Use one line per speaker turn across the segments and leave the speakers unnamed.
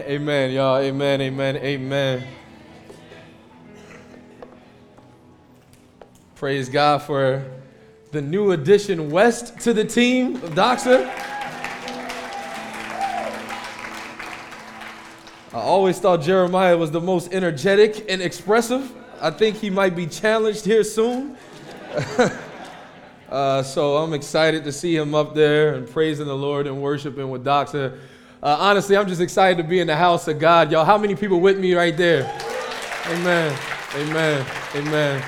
Amen, y'all. Amen, amen, amen. Praise God for the new addition West to the team Doxa. I always thought Jeremiah was the most energetic and expressive. I think he might be challenged here soon. uh, so I'm excited to see him up there and praising the Lord and worshiping with Doxa. Uh, honestly, I'm just excited to be in the house of God. Y'all, how many people with me right there? Amen. Amen. Amen.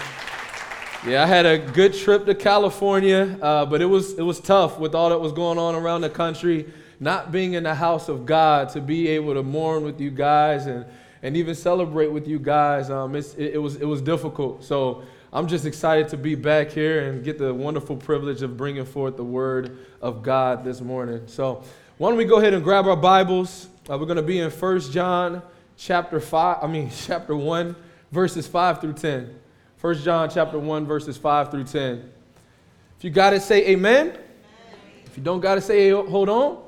Yeah, I had a good trip to California, uh, but it was it was tough with all that was going on around the country. Not being in the house of God to be able to mourn with you guys and and even celebrate with you guys, um, it, it was it was difficult. So I'm just excited to be back here and get the wonderful privilege of bringing forth the word of God this morning. So. Why don't we go ahead and grab our Bibles? Uh, we're going to be in 1 John chapter 5, I mean chapter 1, verses 5 through 10. 1 John chapter 1, verses 5 through 10. If you got it, say amen. amen. If you don't got it, say hold on.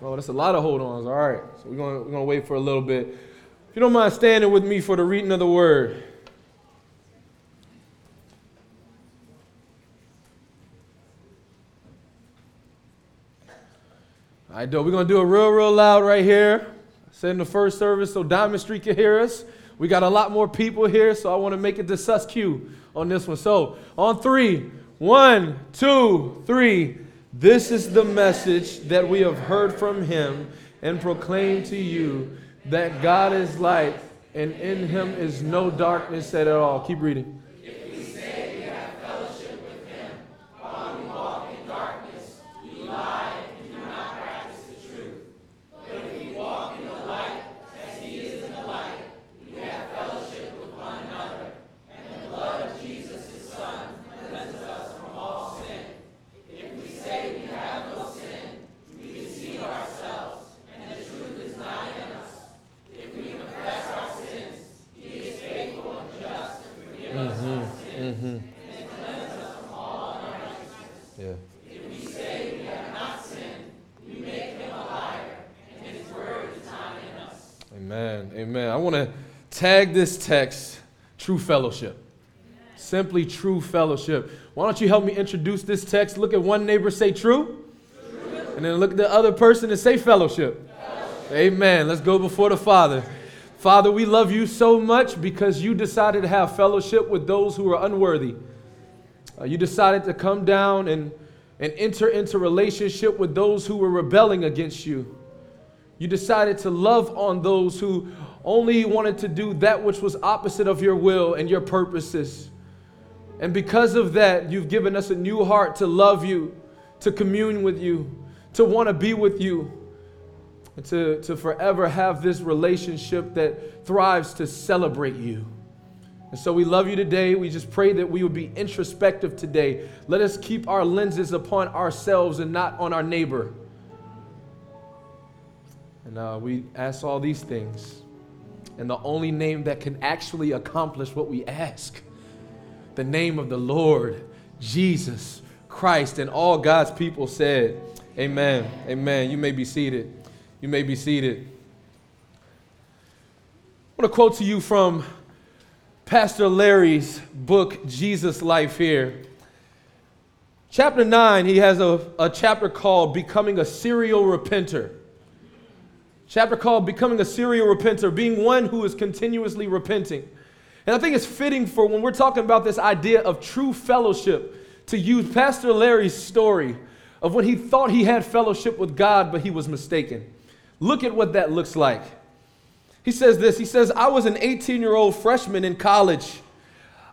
Oh, that's a lot of hold ons. All right. So we're going we're going to wait for a little bit. If you don't mind standing with me for the reading of the word. All right, though, we're going to do it real, real loud right here. Said in the first service so Diamond Street can hear us. We got a lot more people here, so I want to make it the sus Q on this one. So, on three, one, two, three. This is the message that we have heard from him and proclaim to you that God is light and in him is no darkness at all. Keep reading. Mm-hmm. tag this text true fellowship. Simply true fellowship. Why don't you help me introduce this text? Look at one neighbor, say true. true. And then look at the other person and say fellowship. fellowship. Amen. Let's go before the Father. Father, we love you so much because you decided to have fellowship with those who are unworthy. Uh, you decided to come down and, and enter into relationship with those who were rebelling against you. You decided to love on those who only wanted to do that which was opposite of your will and your purposes. And because of that, you've given us a new heart to love you, to commune with you, to want to be with you, and to, to forever have this relationship that thrives to celebrate you. And so we love you today. We just pray that we would be introspective today. Let us keep our lenses upon ourselves and not on our neighbor. And uh, we ask all these things and the only name that can actually accomplish what we ask the name of the Lord, Jesus Christ. And all God's people said, Amen. Amen. You may be seated. You may be seated. I want to quote to you from Pastor Larry's book, Jesus Life, here. Chapter 9, he has a, a chapter called Becoming a Serial Repenter chapter called Becoming a Serial Repenter, being one who is continuously repenting. And I think it's fitting for when we're talking about this idea of true fellowship to use Pastor Larry's story of when he thought he had fellowship with God, but he was mistaken. Look at what that looks like. He says this He says, I was an 18 year old freshman in college.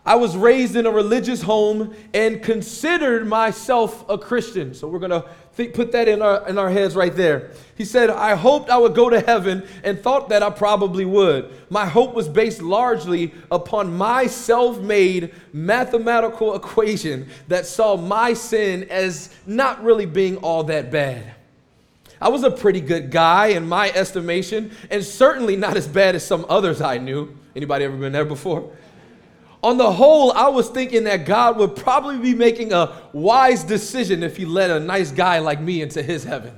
I was raised in a religious home and considered myself a Christian. So we're going to Think, put that in our, in our heads right there. He said, I hoped I would go to heaven and thought that I probably would. My hope was based largely upon my self made mathematical equation that saw my sin as not really being all that bad. I was a pretty good guy in my estimation, and certainly not as bad as some others I knew. Anybody ever been there before? On the whole, I was thinking that God would probably be making a wise decision if he let a nice guy like me into his heaven.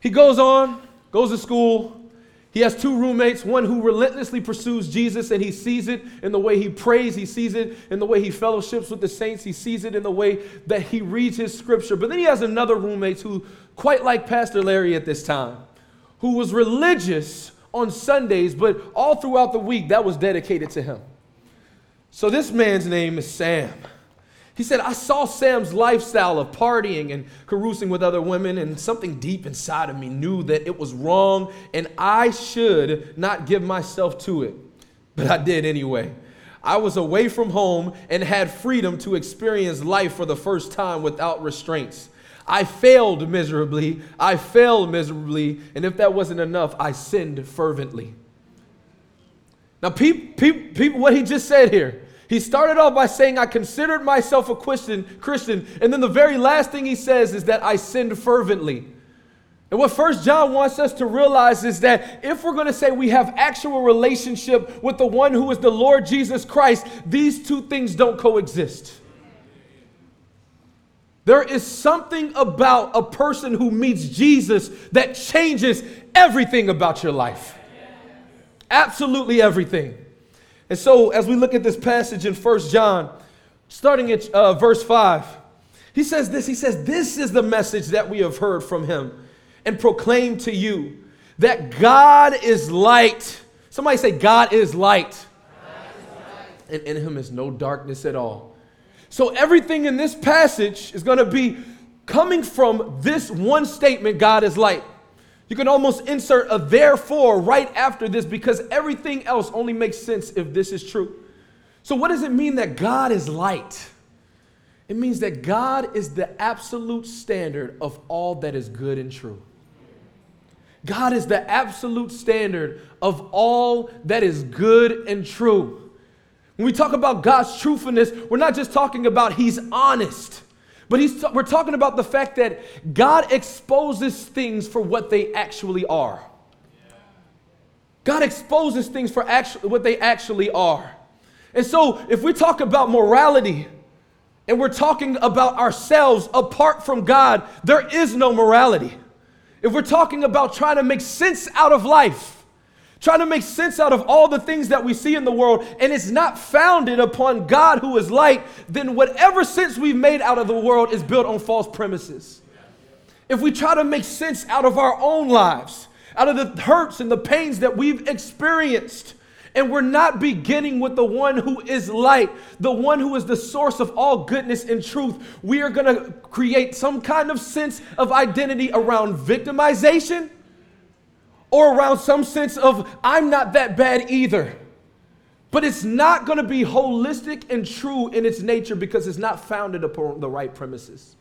He goes on, goes to school. He has two roommates, one who relentlessly pursues Jesus and he sees it in the way he prays, he sees it in the way he fellowships with the saints, he sees it in the way that he reads his scripture. But then he has another roommate who, quite like Pastor Larry at this time, who was religious on Sundays, but all throughout the week that was dedicated to him. So this man's name is Sam. He said, I saw Sam's lifestyle of partying and carousing with other women, and something deep inside of me knew that it was wrong and I should not give myself to it. But I did anyway. I was away from home and had freedom to experience life for the first time without restraints. I failed miserably. I failed miserably. And if that wasn't enough, I sinned fervently. Now, people, what he just said here, he started off by saying, I considered myself a Christian, Christian. And then the very last thing he says is that I sinned fervently. And what First John wants us to realize is that if we're going to say we have actual relationship with the one who is the Lord Jesus Christ, these two things don't coexist. There is something about a person who meets Jesus that changes everything about your life. Absolutely everything. And so, as we look at this passage in First John, starting at uh, verse 5, he says this He says, This is the message that we have heard from him and proclaimed to you that God is light. Somebody say, God is light. God is light. And in him is no darkness at all. So, everything in this passage is going to be coming from this one statement God is light. You can almost insert a therefore right after this because everything else only makes sense if this is true. So, what does it mean that God is light? It means that God is the absolute standard of all that is good and true. God is the absolute standard of all that is good and true. When we talk about God's truthfulness, we're not just talking about He's honest. But he's, we're talking about the fact that God exposes things for what they actually are. God exposes things for actu- what they actually are. And so, if we talk about morality and we're talking about ourselves apart from God, there is no morality. If we're talking about trying to make sense out of life, trying to make sense out of all the things that we see in the world, and it's not founded upon God who is light, then whatever sense we've made out of the world is built on false premises. If we try to make sense out of our own lives, out of the hurts and the pains that we've experienced, and we're not beginning with the one who is light, the one who is the source of all goodness and truth. We are going to create some kind of sense of identity around victimization or around some sense of, I'm not that bad either. But it's not going to be holistic and true in its nature because it's not founded upon the right premises.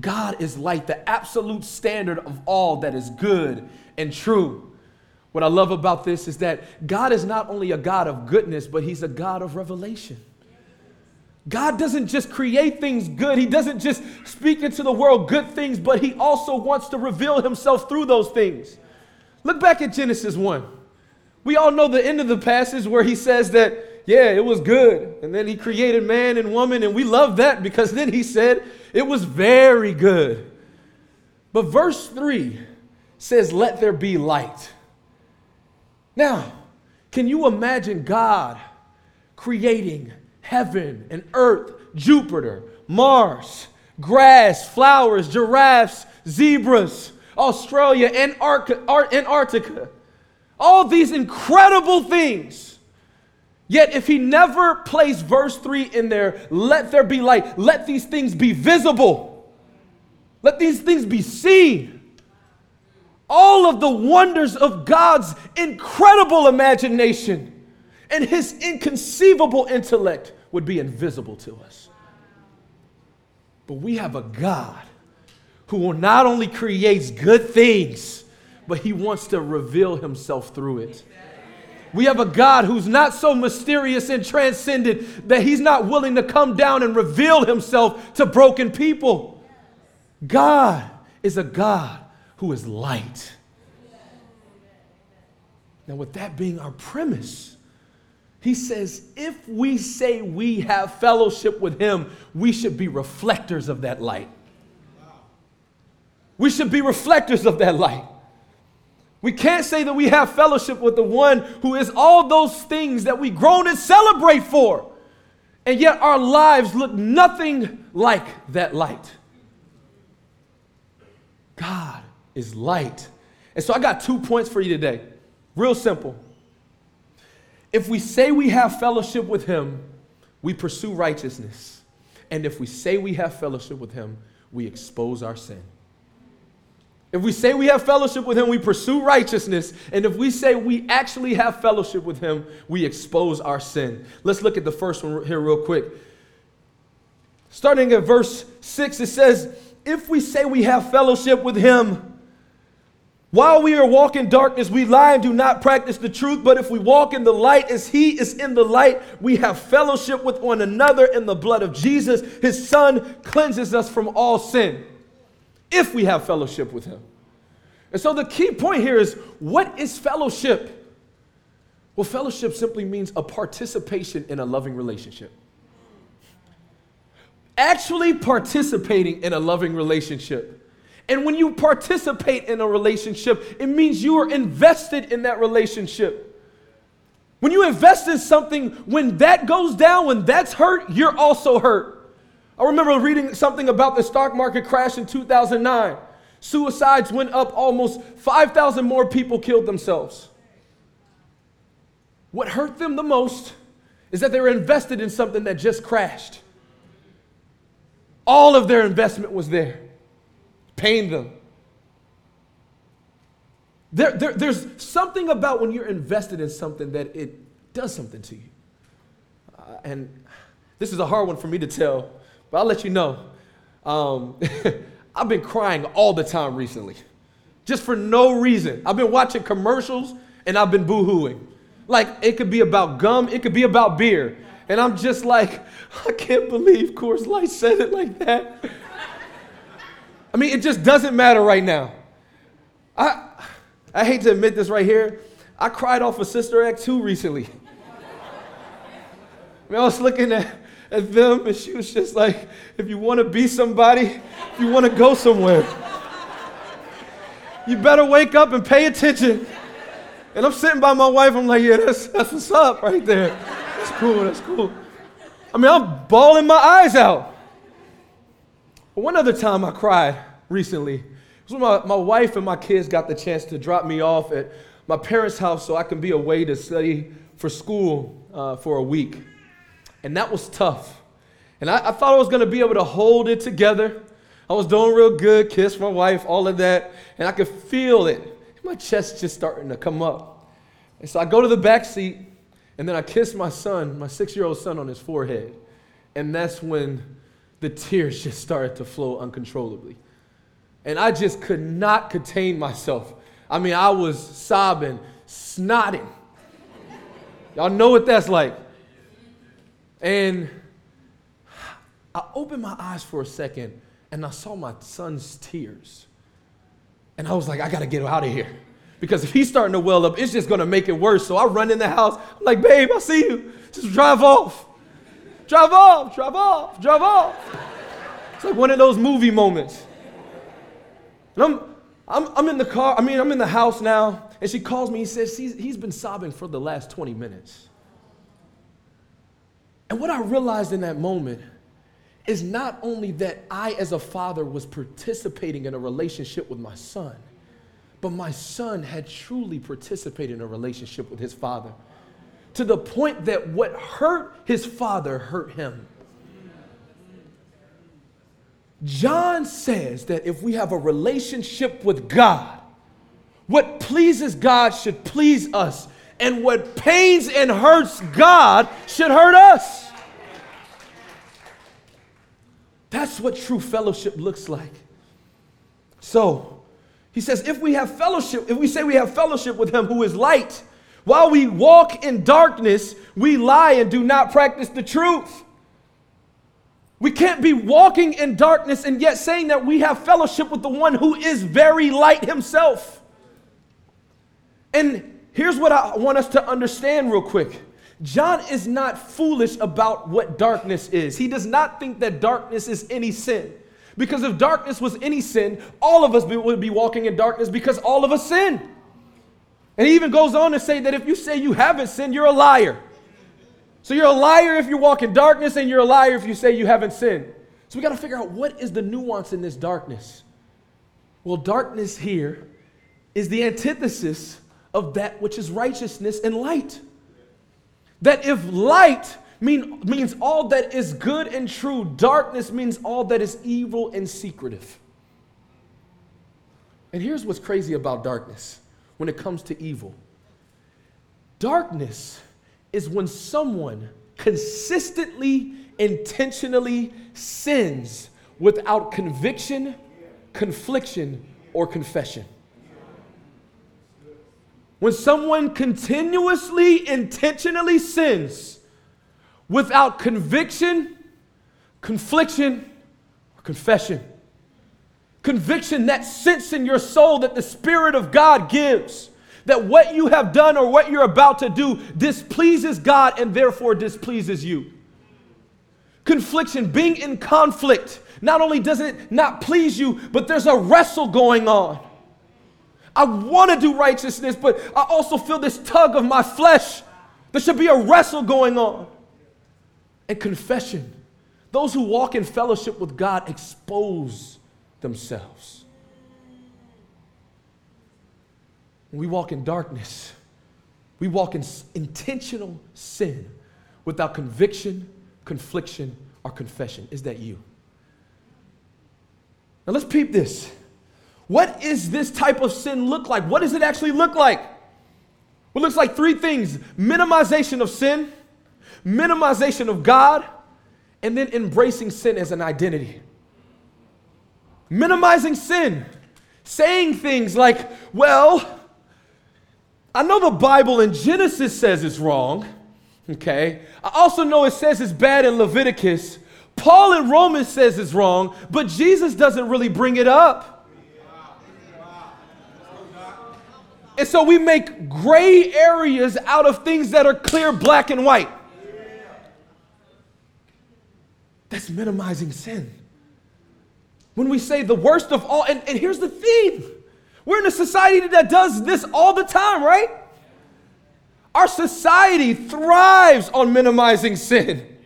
God is like the absolute standard of all that is good and true. What I love about this is that God is not only a God of goodness, but He's a God of revelation. God doesn't just create things good. He doesn't just speak into the world good things, but He also wants to reveal Himself through those things. Look back at Genesis 1. We all know the end of the passage where he says that, yeah, it was good. And then he created man and woman, and we love that because then he said it was very good. But verse 3 says, let there be light. Now, can you imagine God creating heaven and earth, Jupiter, Mars, grass, flowers, giraffes, zebras? Australia, Antarctica, all these incredible things. Yet, if he never placed verse 3 in there, let there be light, let these things be visible, let these things be seen. All of the wonders of God's incredible imagination and his inconceivable intellect would be invisible to us. But we have a God who will not only creates good things, but he wants to reveal himself through it. We have a God who's not so mysterious and transcendent that he's not willing to come down and reveal himself to broken people. God is a God who is light. Now, with that being our premise, he says, if we say we have fellowship with him, we should be reflectors of that light. We should be reflectors of that light. We can't say that we have fellowship with the one who is all those things that we groan and celebrate for. And yet our lives look nothing like that light. God is light. And so I got two points for you today. Real simple. If we say we have fellowship with Him, we pursue righteousness. And if we say we have fellowship with Him, we expose our sin. If we say we have fellowship with Him, we pursue righteousness. And if we say we actually have fellowship with Him, we expose our sin. Let's look at the first one here, real quick. Starting at verse 6, it says, If we say we have fellowship with Him, while we are walking darkness, we lie and do not practice the truth. But if we walk in the light as He is in the light, we have fellowship with one another in the blood of Jesus. His Son cleanses us from all sin if we have fellowship with Him. And so the key point here is what is fellowship? Well, fellowship simply means a participation in a loving relationship. Actually participating in a loving relationship. And when you participate in a relationship, it means you are invested in that relationship. When you invest in something, when that goes down, when that's hurt, you're also hurt. I remember reading something about the stock market crash in 2009. Suicides went up almost 5,000 more people killed themselves. What hurt them the most is that they were invested in something that just crashed. All of their investment was there pain them. There, there, there's something about when you're invested in something that it does something to you. Uh, and this is a hard one for me to tell, but I'll let you know. Um, I've been crying all the time recently, just for no reason. I've been watching commercials and I've been boo hooing. Like, it could be about gum, it could be about beer. And I'm just like, I can't believe Coors Light said it like that. I mean, it just doesn't matter right now. I, I hate to admit this right here. I cried off of Sister Act 2 recently. I, mean, I was looking at, at them and she was just like, if you want to be somebody, if you want to go somewhere, you better wake up and pay attention. And I'm sitting by my wife, I'm like, yeah, that's, that's what's up right there. That's cool, that's cool. I mean, I'm bawling my eyes out. One other time I cried recently it was when my, my wife and my kids got the chance to drop me off at my parents' house so I can be away to study for school uh, for a week. And that was tough. And I, I thought I was going to be able to hold it together. I was doing real good, kiss my wife, all of that. And I could feel it. My chest just starting to come up. And so I go to the back seat and then I kiss my son, my six year old son, on his forehead. And that's when the tears just started to flow uncontrollably. And I just could not contain myself. I mean, I was sobbing, snotting. Y'all know what that's like. And I opened my eyes for a second and I saw my son's tears. And I was like, I gotta get out of here. Because if he's starting to well up, it's just gonna make it worse. So I run in the house. I'm like, babe, I see you. Just drive off. Drive off, drive off, drive off. It's like one of those movie moments. And I'm, I'm, I'm in the car, I mean, I'm in the house now, and she calls me. He says he's, he's been sobbing for the last 20 minutes. And what I realized in that moment is not only that I, as a father, was participating in a relationship with my son, but my son had truly participated in a relationship with his father to the point that what hurt his father hurt him. John says that if we have a relationship with God, what pleases God should please us, and what pains and hurts God should hurt us. That's what true fellowship looks like. So, he says, if we have fellowship, if we say we have fellowship with him who is light, while we walk in darkness, we lie and do not practice the truth. We can't be walking in darkness and yet saying that we have fellowship with the one who is very light himself. And here's what I want us to understand real quick John is not foolish about what darkness is. He does not think that darkness is any sin. Because if darkness was any sin, all of us would be walking in darkness because all of us sin. And he even goes on to say that if you say you haven't sinned, you're a liar. So you're a liar if you walk in darkness, and you're a liar if you say you haven't sinned. So we got to figure out what is the nuance in this darkness. Well, darkness here is the antithesis of that which is righteousness and light. That if light mean, means all that is good and true, darkness means all that is evil and secretive. And here's what's crazy about darkness when it comes to evil darkness is when someone consistently, intentionally sins without conviction, confliction, or confession. When someone continuously, intentionally sins without conviction, confliction, or confession. Conviction, that sense in your soul that the Spirit of God gives that what you have done or what you're about to do displeases God and therefore displeases you. Confliction, being in conflict, not only does it not please you, but there's a wrestle going on. I want to do righteousness, but I also feel this tug of my flesh. There should be a wrestle going on. And confession. Those who walk in fellowship with God expose themselves. When we walk in darkness, we walk in intentional sin without conviction, confliction, or confession. Is that you? Now let's peep this. What is this type of sin look like? What does it actually look like? Well, It looks like three things minimization of sin, minimization of God, and then embracing sin as an identity. Minimizing sin, saying things like, well, I know the Bible in Genesis says it's wrong, okay? I also know it says it's bad in Leviticus. Paul in Romans says it's wrong, but Jesus doesn't really bring it up. And so we make gray areas out of things that are clear, black, and white. That's minimizing sin. When we say the worst of all, and, and here's the thing we're in a society that does this all the time, right? Our society thrives on minimizing sin,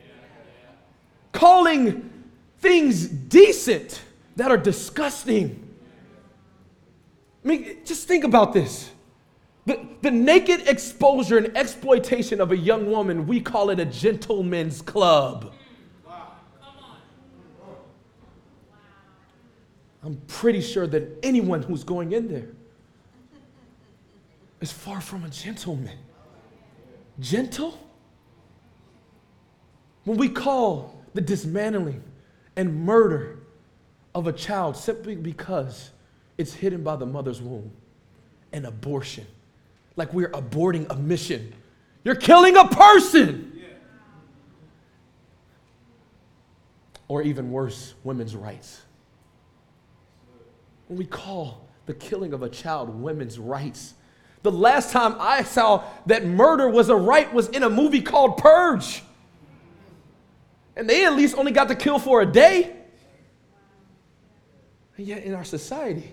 calling things decent that are disgusting. I mean, just think about this. The, the naked exposure and exploitation of a young woman, we call it a gentleman's club. I'm pretty sure that anyone who's going in there is far from a gentleman. Gentle? When we call the dismantling and murder of a child simply because it's hidden by the mother's womb, an abortion like we're aborting a mission. You're killing a person. Or even worse, women's rights. When we call the killing of a child women's rights, the last time I saw that murder was a right was in a movie called Purge. And they at least only got to kill for a day. And yet, in our society,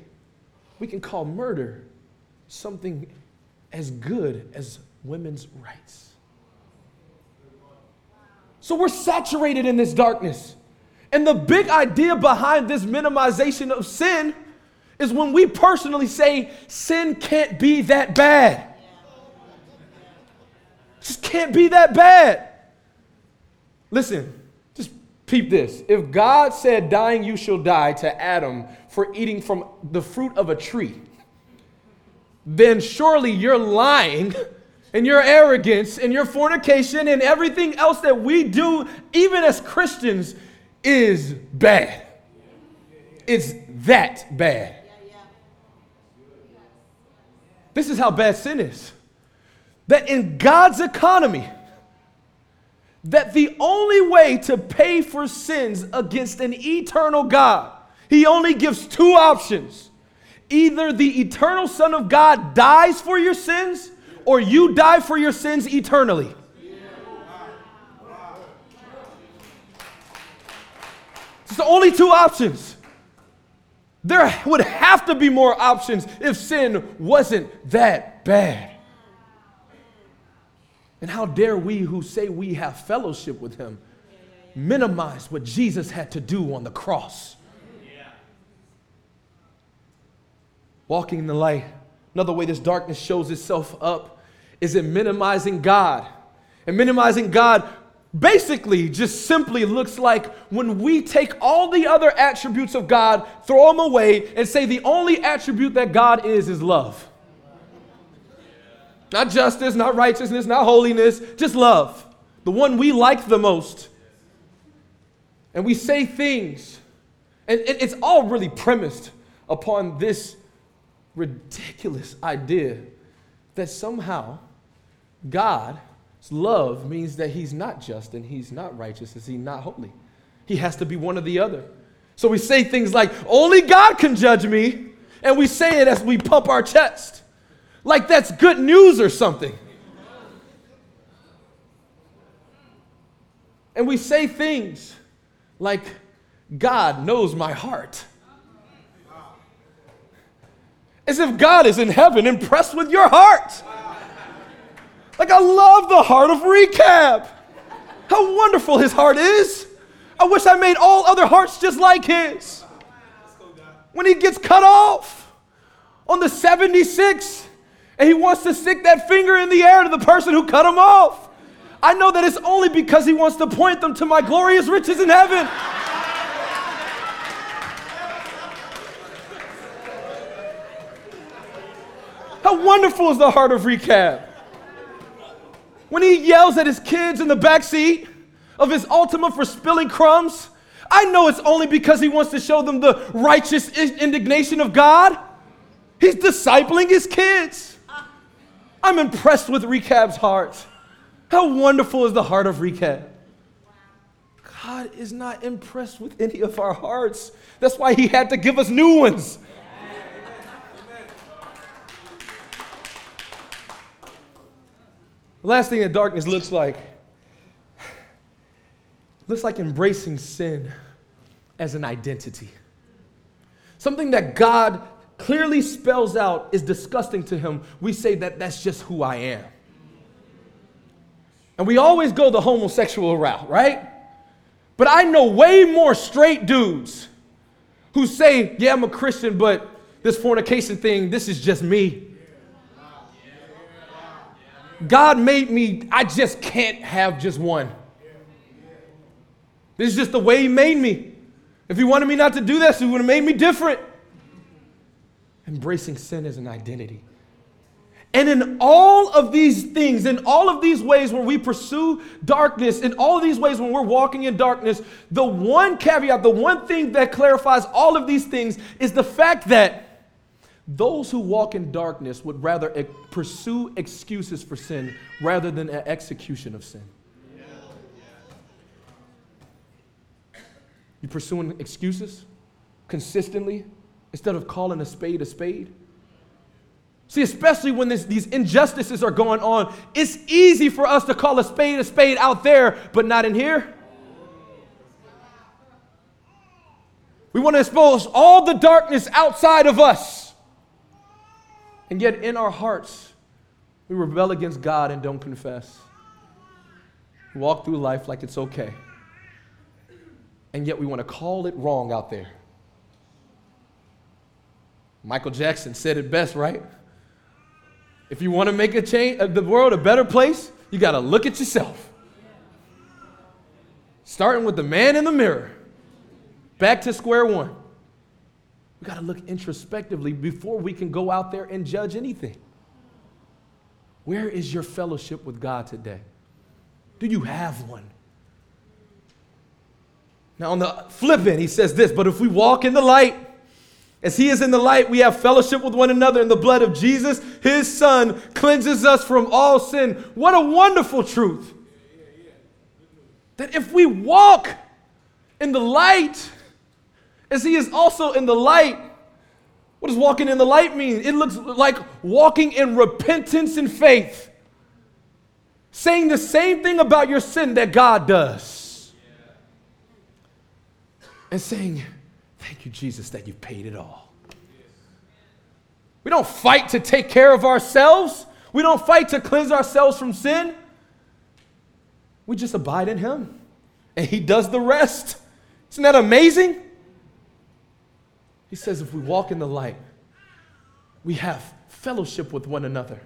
we can call murder something as good as women's rights. So we're saturated in this darkness. And the big idea behind this minimization of sin is when we personally say sin can't be that bad. Just can't be that bad. Listen, just peep this. If God said, Dying you shall die to Adam for eating from the fruit of a tree, then surely you're lying and your arrogance and your fornication and everything else that we do, even as Christians, is bad. It's that bad. This is how bad sin is. That in God's economy, that the only way to pay for sins against an eternal God, He only gives two options Either the eternal Son of God dies for your sins, or you die for your sins eternally. It's the only two options. There would have to be more options if sin wasn't that bad. And how dare we who say we have fellowship with him minimize what Jesus had to do on the cross? Walking in the light. Another way this darkness shows itself up is in minimizing God. And minimizing God basically just simply looks like when we take all the other attributes of God, throw them away, and say the only attribute that God is is love. Not justice, not righteousness, not holiness, just love. The one we like the most. And we say things, and it's all really premised upon this ridiculous idea that somehow God's love means that he's not just and he's not righteous and he's not holy. He has to be one or the other. So we say things like, only God can judge me. And we say it as we pump our chest. Like that's good news or something. And we say things like, God knows my heart. As if God is in heaven impressed with your heart. Like, I love the heart of recap. How wonderful his heart is. I wish I made all other hearts just like his. When he gets cut off on the 76, and he wants to stick that finger in the air to the person who cut him off. I know that it's only because he wants to point them to my glorious riches in heaven. How wonderful is the heart of recap? When he yells at his kids in the back seat of his Altima for spilling crumbs, I know it's only because he wants to show them the righteous indignation of God. He's discipling his kids. I'm impressed with Recap's heart. How wonderful is the heart of Recap? God is not impressed with any of our hearts. That's why He had to give us new ones. The last thing that darkness looks like looks like embracing sin as an identity. Something that God clearly spells out is disgusting to him, we say that that's just who I am. And we always go the homosexual route, right? But I know way more straight dudes who say, Yeah, I'm a Christian, but this fornication thing, this is just me. God made me, I just can't have just one. This is just the way He made me. If He wanted me not to do this, He would have made me different embracing sin as an identity. And in all of these things, in all of these ways where we pursue darkness, in all of these ways when we're walking in darkness, the one caveat, the one thing that clarifies all of these things is the fact that those who walk in darkness would rather pursue excuses for sin rather than an execution of sin. You pursuing excuses consistently? instead of calling a spade a spade? See, especially when this, these injustices are going on, it's easy for us to call a spade a spade out there, but not in here. We want to expose all the darkness outside of us. And yet, in our hearts, we rebel against God and don't confess. We walk through life like it's okay. And yet, we want to call it wrong out there. Michael Jackson said it best, right? If you want to make a change uh, the world a better place, you got to look at yourself. Starting with the man in the mirror, back to square one. We got to look introspectively before we can go out there and judge anything. Where is your fellowship with God today? Do you have one? Now, on the flip end, he says this, but if we walk in the light, as he is in the light, we have fellowship with one another in the blood of Jesus. His son cleanses us from all sin. What a wonderful truth. That if we walk in the light, as he is also in the light, what does walking in the light mean? It looks like walking in repentance and faith, saying the same thing about your sin that God does, and saying, Thank you, Jesus, that you've paid it all. We don't fight to take care of ourselves. We don't fight to cleanse ourselves from sin. We just abide in Him, and He does the rest. Isn't that amazing? He says, if we walk in the light, we have fellowship with one another.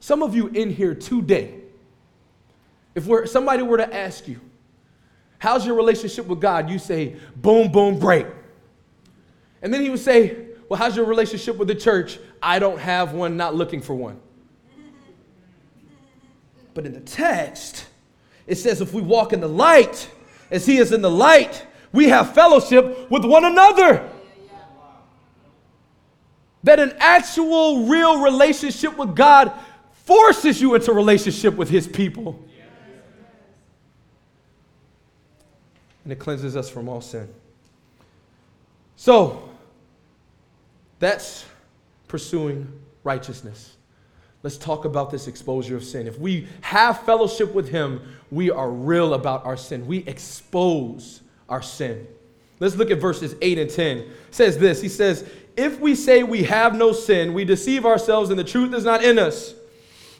Some of you in here today, if we're, somebody were to ask you, How's your relationship with God? You say, Boom, boom, great. And then he would say, Well, how's your relationship with the church? I don't have one, not looking for one. But in the text, it says, If we walk in the light, as he is in the light, we have fellowship with one another. That an actual, real relationship with God forces you into relationship with his people. And it cleanses us from all sin. So, that's pursuing righteousness. Let's talk about this exposure of sin. If we have fellowship with Him, we are real about our sin. We expose our sin. Let's look at verses 8 and 10. It says this He says, If we say we have no sin, we deceive ourselves and the truth is not in us.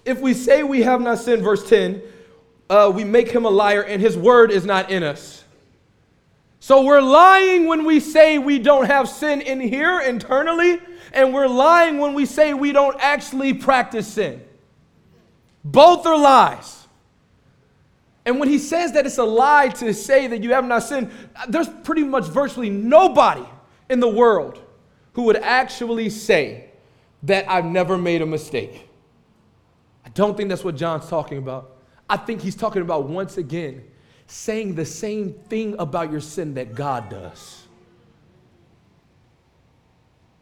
If we say we have not sinned, verse 10, uh, we make him a liar and his word is not in us. So we're lying when we say we don't have sin in here internally, and we're lying when we say we don't actually practice sin. Both are lies. And when he says that it's a lie to say that you have not sinned, there's pretty much virtually nobody in the world who would actually say that I've never made a mistake. I don't think that's what John's talking about. I think he's talking about once again saying the same thing about your sin that God does.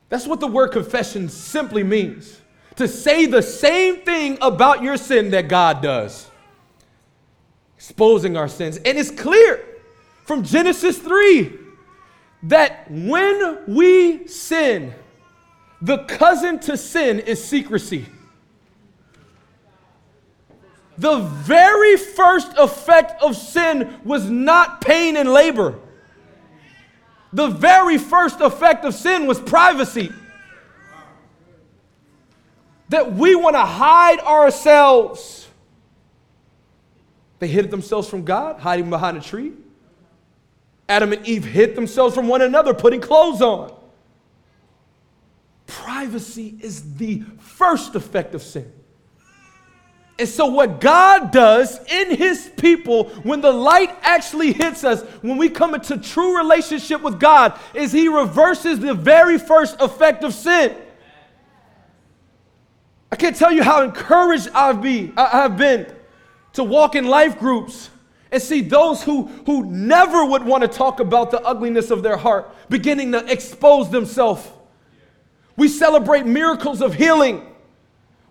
That's what the word confession simply means to say the same thing about your sin that God does, exposing our sins. And it's clear from Genesis 3 that when we sin, the cousin to sin is secrecy. The very first effect of sin was not pain and labor. The very first effect of sin was privacy. That we want to hide ourselves. They hid themselves from God, hiding behind a tree. Adam and Eve hid themselves from one another, putting clothes on. Privacy is the first effect of sin. And so, what God does in His people when the light actually hits us, when we come into true relationship with God, is He reverses the very first effect of sin. I can't tell you how encouraged I've, be, I have been to walk in life groups and see those who, who never would want to talk about the ugliness of their heart beginning to expose themselves. We celebrate miracles of healing.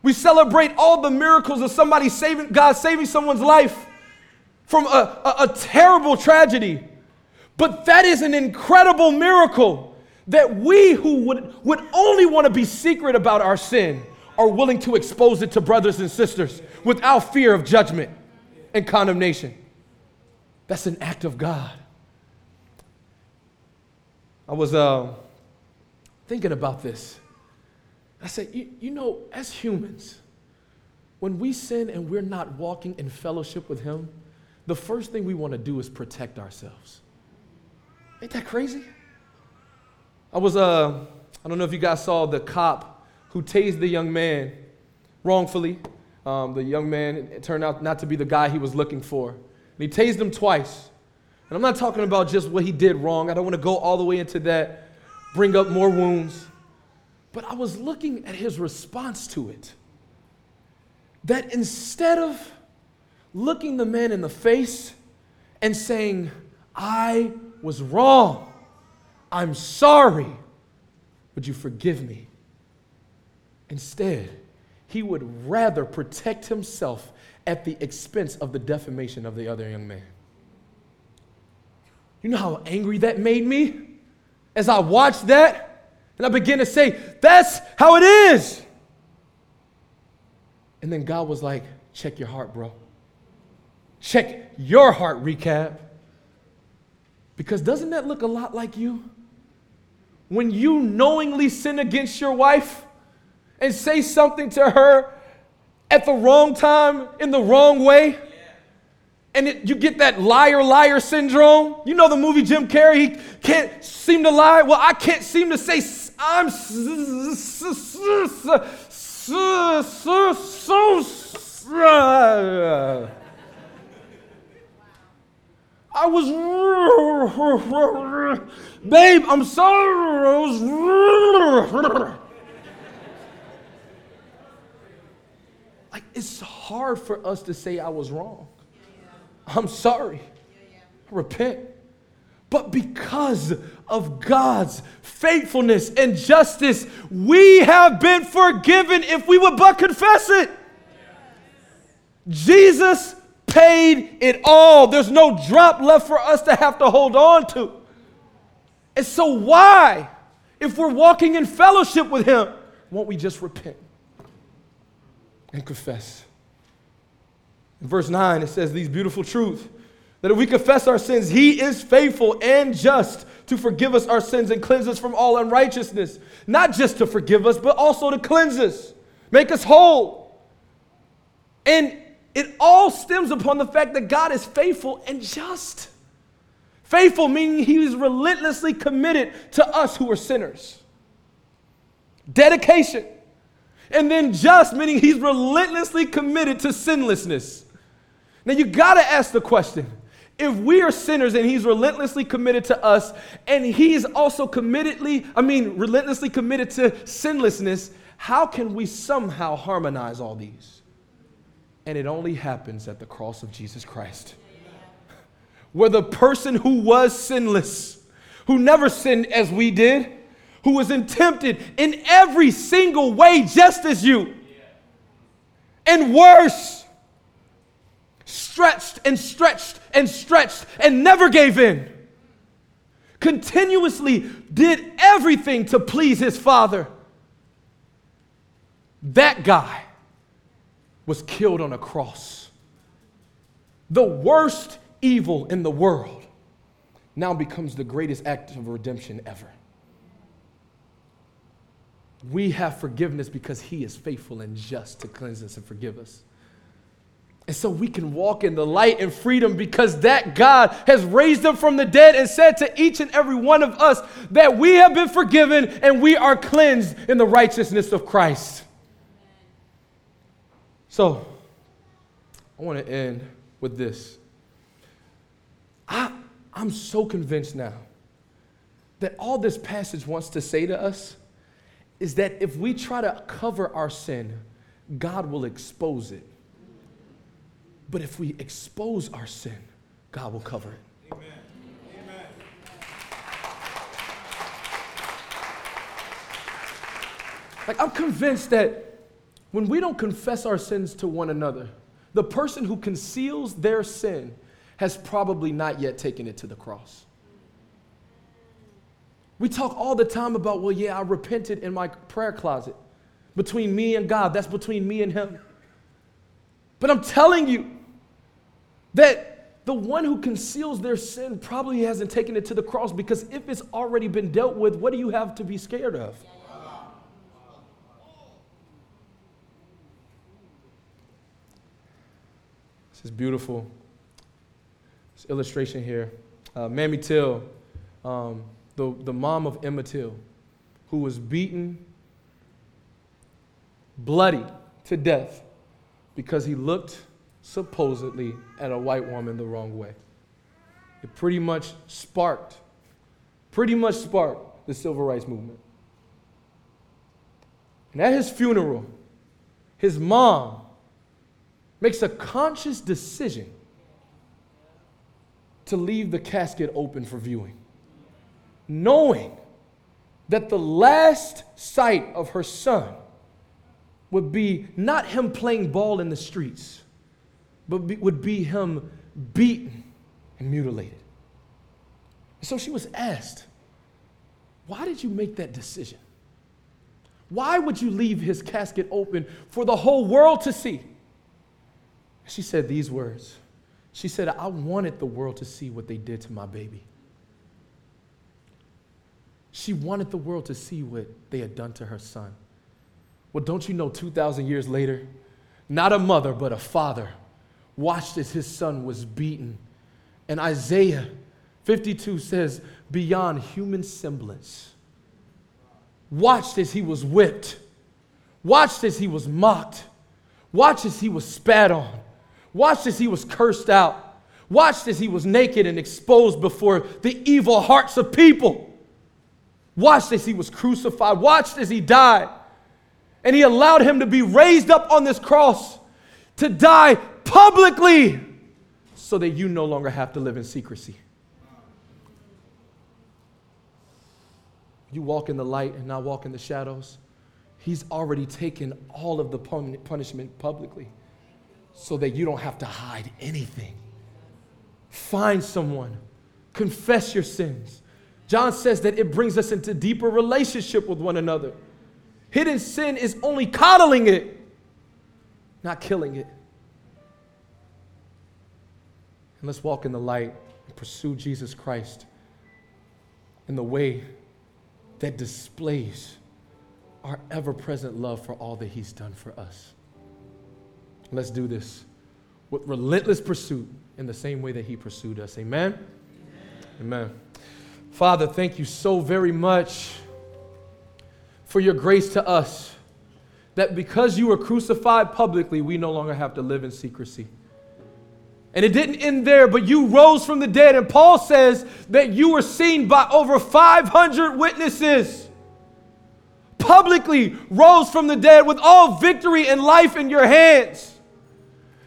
We celebrate all the miracles of somebody saving, God saving someone's life from a, a, a terrible tragedy. But that is an incredible miracle that we who would, would only want to be secret about our sin are willing to expose it to brothers and sisters without fear of judgment and condemnation. That's an act of God. I was uh, thinking about this. I said, you, you know, as humans, when we sin and we're not walking in fellowship with Him, the first thing we want to do is protect ourselves. Ain't that crazy? I was, uh, I don't know if you guys saw the cop who tased the young man wrongfully. Um, the young man it turned out not to be the guy he was looking for. And he tased him twice. And I'm not talking about just what he did wrong. I don't want to go all the way into that, bring up more wounds. But I was looking at his response to it. That instead of looking the man in the face and saying, I was wrong, I'm sorry, would you forgive me? Instead, he would rather protect himself at the expense of the defamation of the other young man. You know how angry that made me? As I watched that, and I began to say, That's how it is. And then God was like, Check your heart, bro. Check your heart, recap. Because doesn't that look a lot like you? when you knowingly sin against your wife and say something to her at the wrong time in the wrong way? And it, you get that liar, liar syndrome. You know the movie Jim Carrey, he can't seem to lie. Well, I can't seem to say I'm so, so, so, I was, babe, I'm sorry. like, it's hard for us to say I was wrong. I'm sorry. Repent. But because of God's faithfulness and justice, we have been forgiven if we would but confess it. Jesus paid it all. There's no drop left for us to have to hold on to. And so, why, if we're walking in fellowship with Him, won't we just repent and confess? In verse 9, it says these beautiful truths that if we confess our sins, He is faithful and just to forgive us our sins and cleanse us from all unrighteousness. Not just to forgive us, but also to cleanse us, make us whole. And it all stems upon the fact that God is faithful and just. Faithful meaning he is relentlessly committed to us who are sinners. Dedication. And then just meaning he's relentlessly committed to sinlessness. Now you got to ask the question if we are sinners and he's relentlessly committed to us and he's also committedly i mean relentlessly committed to sinlessness how can we somehow harmonize all these and it only happens at the cross of Jesus Christ. Where the person who was sinless, who never sinned as we did, who was tempted in every single way just as you, and worse, stretched and stretched and stretched and never gave in, continuously did everything to please his Father. That guy was killed on a cross. The worst evil in the world now becomes the greatest act of redemption ever. We have forgiveness because He is faithful and just to cleanse us and forgive us. And so we can walk in the light and freedom because that God has raised them from the dead and said to each and every one of us that we have been forgiven and we are cleansed in the righteousness of Christ. So, I want to end with this. I, I'm so convinced now that all this passage wants to say to us is that if we try to cover our sin, God will expose it. But if we expose our sin, God will cover it. Amen. Amen. Like, I'm convinced that when we don't confess our sins to one another, the person who conceals their sin has probably not yet taken it to the cross. We talk all the time about, well, yeah, I repented in my prayer closet. Between me and God, that's between me and Him. But I'm telling you that the one who conceals their sin probably hasn't taken it to the cross because if it's already been dealt with, what do you have to be scared of? This is beautiful. This illustration here. Uh, Mamie Till, um, the, the mom of Emmett Till, who was beaten, bloody to death because he looked supposedly at a white woman the wrong way. It pretty much sparked, pretty much sparked the civil rights movement. And at his funeral, his mom makes a conscious decision to leave the casket open for viewing, knowing that the last sight of her son would be not him playing ball in the streets, but be, would be him beaten and mutilated. So she was asked, Why did you make that decision? Why would you leave his casket open for the whole world to see? She said these words. She said, I wanted the world to see what they did to my baby. She wanted the world to see what they had done to her son. Well, don't you know 2,000 years later, not a mother, but a father watched as his son was beaten. And Isaiah 52 says, beyond human semblance, watched as he was whipped, watched as he was mocked, watched as he was spat on, watched as he was cursed out, watched as he was naked and exposed before the evil hearts of people, watched as he was crucified, watched as he died. And he allowed him to be raised up on this cross to die publicly so that you no longer have to live in secrecy. You walk in the light and not walk in the shadows. He's already taken all of the punishment publicly so that you don't have to hide anything. Find someone, confess your sins. John says that it brings us into deeper relationship with one another. Hidden sin is only coddling it, not killing it. And let's walk in the light and pursue Jesus Christ in the way that displays our ever present love for all that He's done for us. Let's do this with relentless pursuit in the same way that He pursued us. Amen? Amen. Amen. Father, thank you so very much for your grace to us that because you were crucified publicly, we no longer have to live in secrecy. And it didn't end there, but you rose from the dead. And Paul says that you were seen by over 500 witnesses. Publicly rose from the dead with all victory and life in your hands.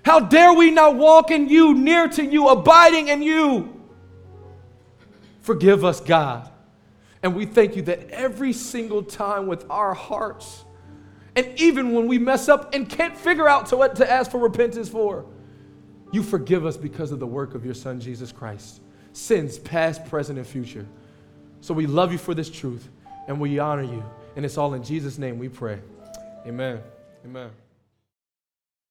How dare we not walk in you, near to you, abiding in you? Forgive us, God. And we thank you that every single time with our hearts, and even when we mess up and can't figure out to what to ask for repentance for, you forgive us because of the work of your Son, Jesus Christ. Sins past, present, and future. So we love you for this truth and we honor you. And it's all in Jesus' name we pray. Amen. Amen.